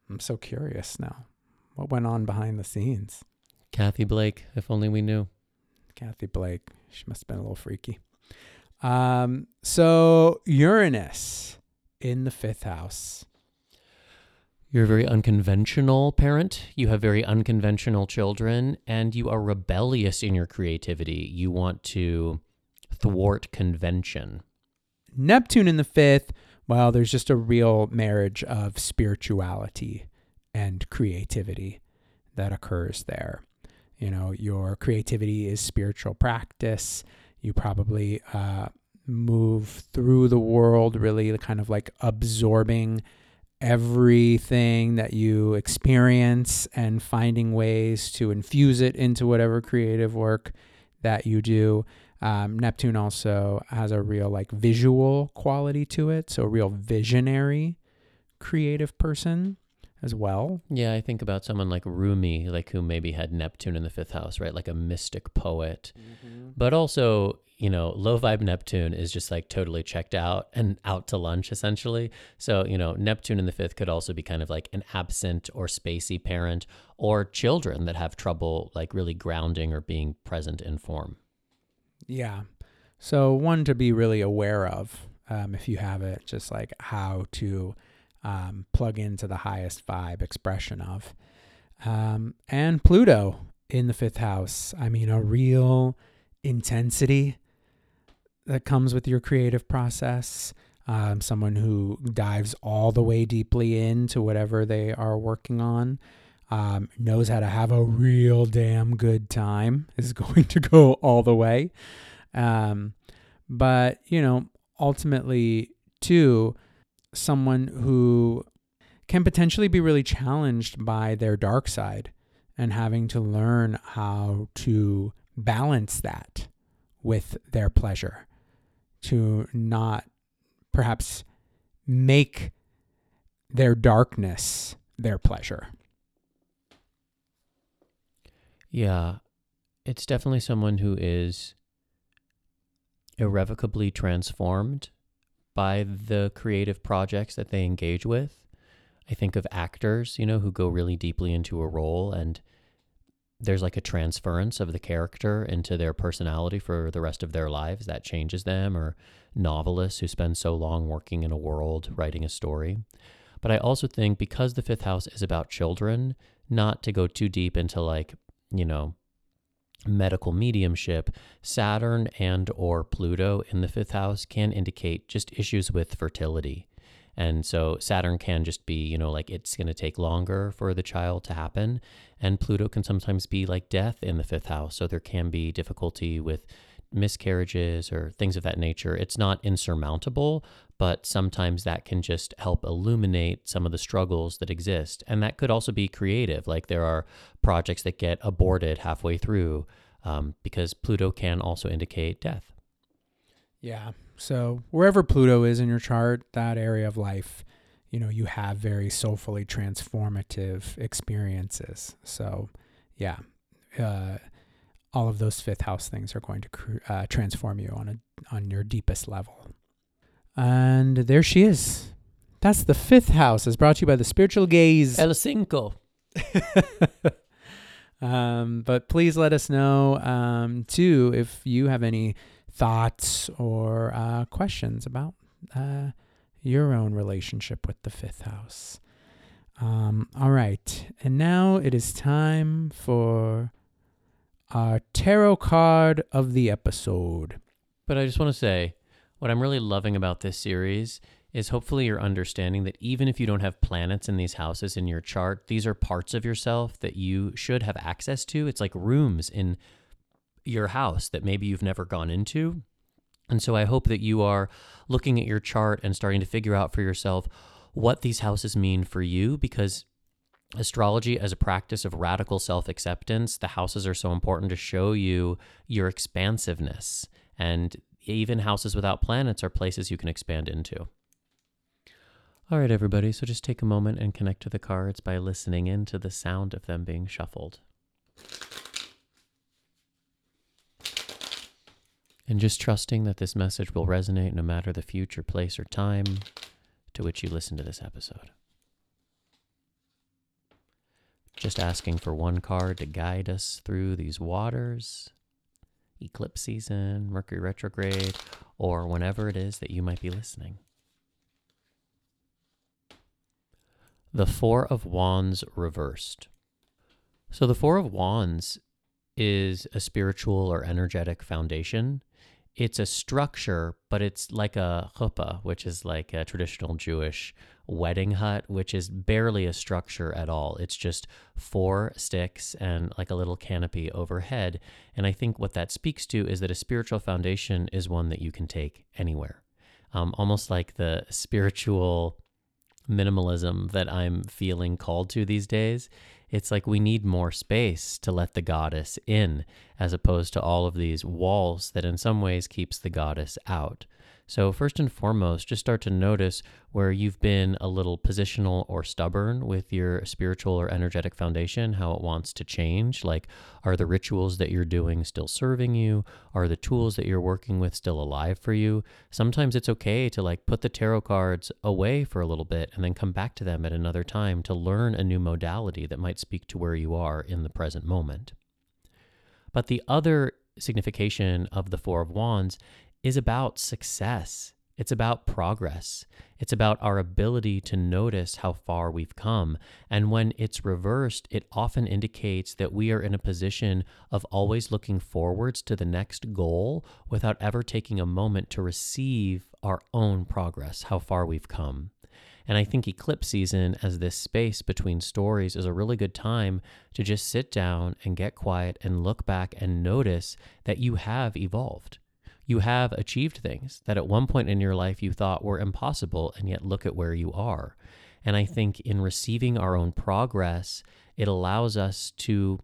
I'm so curious now. What went on behind the scenes? Kathy Blake, if only we knew. Kathy Blake. She must have been a little freaky. Um, so Uranus in the fifth house. You're a very unconventional parent. You have very unconventional children, and you are rebellious in your creativity. You want to thwart convention. Neptune in the fifth. Well, there's just a real marriage of spirituality and creativity that occurs there. You know, your creativity is spiritual practice. You probably uh, move through the world really kind of like absorbing everything that you experience and finding ways to infuse it into whatever creative work that you do. Um, Neptune also has a real like visual quality to it, so a real visionary creative person as well. Yeah, I think about someone like Rumi, like who maybe had Neptune in the fifth house, right? Like a mystic poet. Mm-hmm. But also, you know, low vibe Neptune is just like totally checked out and out to lunch essentially. So, you know, Neptune in the fifth could also be kind of like an absent or spacey parent or children that have trouble like really grounding or being present in form. Yeah. So, one to be really aware of um, if you have it, just like how to um, plug into the highest vibe expression of. Um, and Pluto in the fifth house. I mean, a real intensity that comes with your creative process. Um, someone who dives all the way deeply into whatever they are working on, um, knows how to have a real damn good time, is going to go all the way. Um, but, you know, ultimately, too, someone who can potentially be really challenged by their dark side and having to learn how to balance that with their pleasure, to not perhaps make their darkness their pleasure. Yeah, it's definitely someone who is irrevocably transformed by the creative projects that they engage with. I think of actors, you know, who go really deeply into a role and there's like a transference of the character into their personality for the rest of their lives that changes them, or novelists who spend so long working in a world writing a story. But I also think because the fifth house is about children, not to go too deep into like, you know, medical mediumship, Saturn and or Pluto in the fifth house can indicate just issues with fertility. And so Saturn can just be, you know, like it's going to take longer for the child to happen. And Pluto can sometimes be like death in the fifth house. So there can be difficulty with miscarriages or things of that nature. It's not insurmountable, but sometimes that can just help illuminate some of the struggles that exist. And that could also be creative. Like there are projects that get aborted halfway through um, because Pluto can also indicate death. Yeah. So wherever Pluto is in your chart, that area of life, you know, you have very soulfully transformative experiences. So, yeah. Uh, all of those fifth house things are going to uh, transform you on a on your deepest level. And there she is. That's the fifth house, as brought to you by the Spiritual Gays. El Cinco. um, but please let us know, um, too, if you have any thoughts or uh, questions about uh, your own relationship with the fifth house. Um, all right. And now it is time for our tarot card of the episode. But I just want to say what I'm really loving about this series is hopefully you're understanding that even if you don't have planets in these houses in your chart, these are parts of yourself that you should have access to. It's like rooms in your house that maybe you've never gone into. And so I hope that you are looking at your chart and starting to figure out for yourself what these houses mean for you because astrology as a practice of radical self acceptance, the houses are so important to show you your expansiveness. And even houses without planets are places you can expand into. All right, everybody, so just take a moment and connect to the cards by listening in to the sound of them being shuffled. And just trusting that this message will resonate no matter the future, place, or time to which you listen to this episode. Just asking for one card to guide us through these waters, eclipse season, Mercury retrograde, or whenever it is that you might be listening. The Four of Wands reversed. So, the Four of Wands is a spiritual or energetic foundation it's a structure, but it's like a chuppah, which is like a traditional Jewish wedding hut, which is barely a structure at all. It's just four sticks and like a little canopy overhead. And I think what that speaks to is that a spiritual foundation is one that you can take anywhere. Um, almost like the spiritual minimalism that I'm feeling called to these days it's like we need more space to let the goddess in, as opposed to all of these walls that in some ways keeps the goddess out. So, first and foremost, just start to notice where you've been a little positional or stubborn with your spiritual or energetic foundation, how it wants to change. Like, are the rituals that you're doing still serving you? Are the tools that you're working with still alive for you? Sometimes it's okay to like put the tarot cards away for a little bit and then come back to them at another time to learn a new modality that might speak to where you are in the present moment. But the other signification of the Four of Wands is about success. It's about progress. It's about our ability to notice how far we've come. And when it's reversed, it often indicates that we are in a position of always looking forwards to the next goal without ever taking a moment to receive our own progress, how far we've come. And I think eclipse season, as this space between stories, is a really good time to just sit down and get quiet and look back and notice that you have evolved you have achieved things that at one point in your life you thought were impossible, and yet look at where you are. And I think in receiving our own progress, it allows us to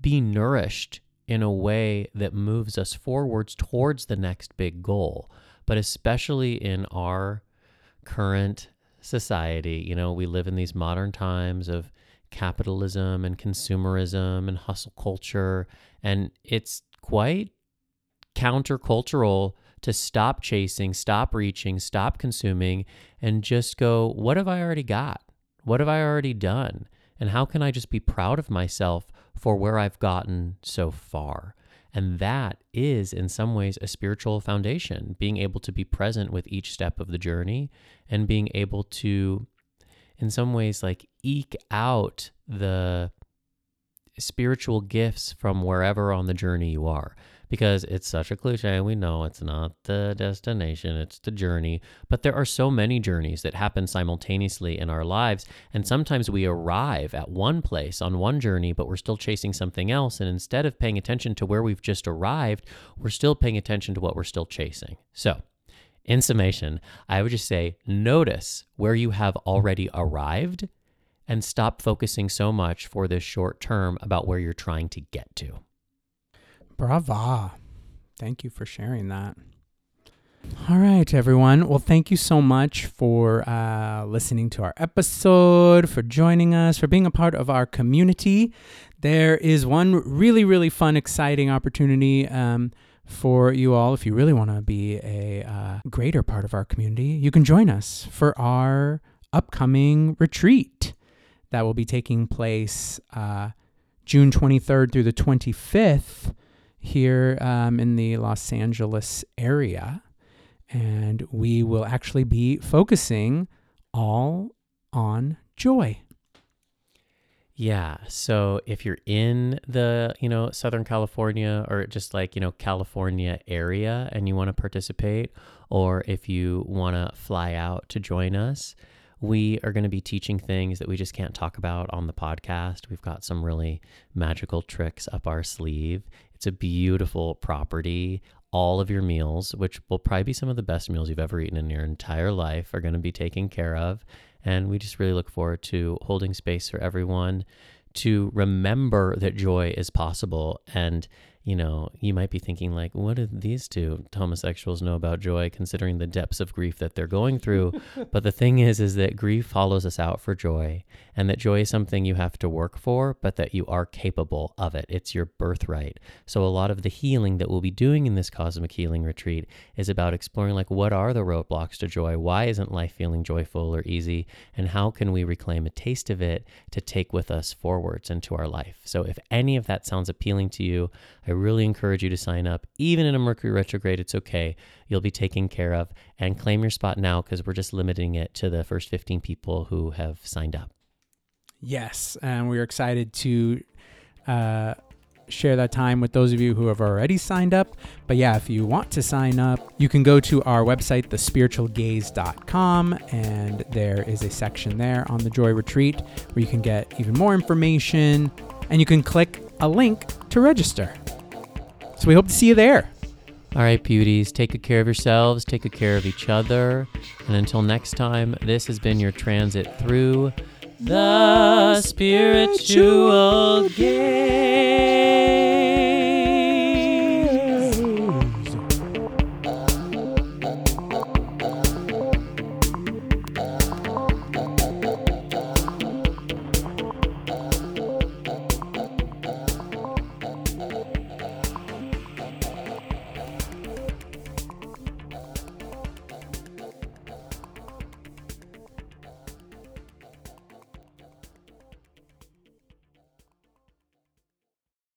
be nourished in a way that moves us forwards towards the next big goal. But especially in our current society, you know, we live in these modern times of capitalism and consumerism and hustle culture. And it's quite countercultural to stop chasing, stop reaching, stop consuming, and just go, what have I already got? What have I already done? And how can I just be proud of myself for where I've gotten so far? And that is, in some ways, a spiritual foundation, being able to be present with each step of the journey and being able to, in some ways, like eke out the spiritual gifts from wherever on the journey you are because it's such a cliche. We know it's not the destination, it's the journey. But there are so many journeys that happen simultaneously in our lives. And sometimes we arrive at one place on one journey, but we're still chasing something else. And instead of paying attention to where we've just arrived, we're still paying attention to what we're still chasing. So, in summation, I would just say notice where you have already arrived and stop focusing so much for this short term about where you're trying to get to. Brava. Thank you for sharing that. All right, everyone. Well, thank you so much for uh, listening to our episode, for joining us, for being a part of our community. There is one really, really fun, exciting opportunity um, for you all. If you really want to be a uh, greater part of our community, you can join us for our upcoming retreat that will be taking place uh, June 23rd through the 25th here um, in the Los Angeles area. And we will actually be focusing all on joy. Yeah. So if you're in the, you know, Southern California or just like, you know, California area and you want to participate, or if you want to fly out to join us, we are going to be teaching things that we just can't talk about on the podcast. We've got some really magical tricks up our sleeve. It's a beautiful property. All of your meals, which will probably be some of the best meals you've ever eaten in your entire life, are going to be taken care of. And we just really look forward to holding space for everyone to remember that joy is possible and you know, you might be thinking like, what do these two homosexuals know about joy, considering the depths of grief that they're going through? but the thing is, is that grief follows us out for joy, and that joy is something you have to work for, but that you are capable of it. It's your birthright. So a lot of the healing that we'll be doing in this cosmic healing retreat is about exploring like, what are the roadblocks to joy? Why isn't life feeling joyful or easy? And how can we reclaim a taste of it to take with us forwards into our life? So if any of that sounds appealing to you, I really encourage you to sign up. Even in a Mercury retrograde, it's okay. You'll be taken care of and claim your spot now because we're just limiting it to the first 15 people who have signed up. Yes, and we're excited to uh, share that time with those of you who have already signed up. But yeah, if you want to sign up, you can go to our website, thespiritualgays.com, and there is a section there on the Joy Retreat where you can get even more information and you can click a link to register. So we hope to see you there. All right, beauties, take good care of yourselves, take good care of each other. And until next time, this has been your transit through the Spiritual Gays.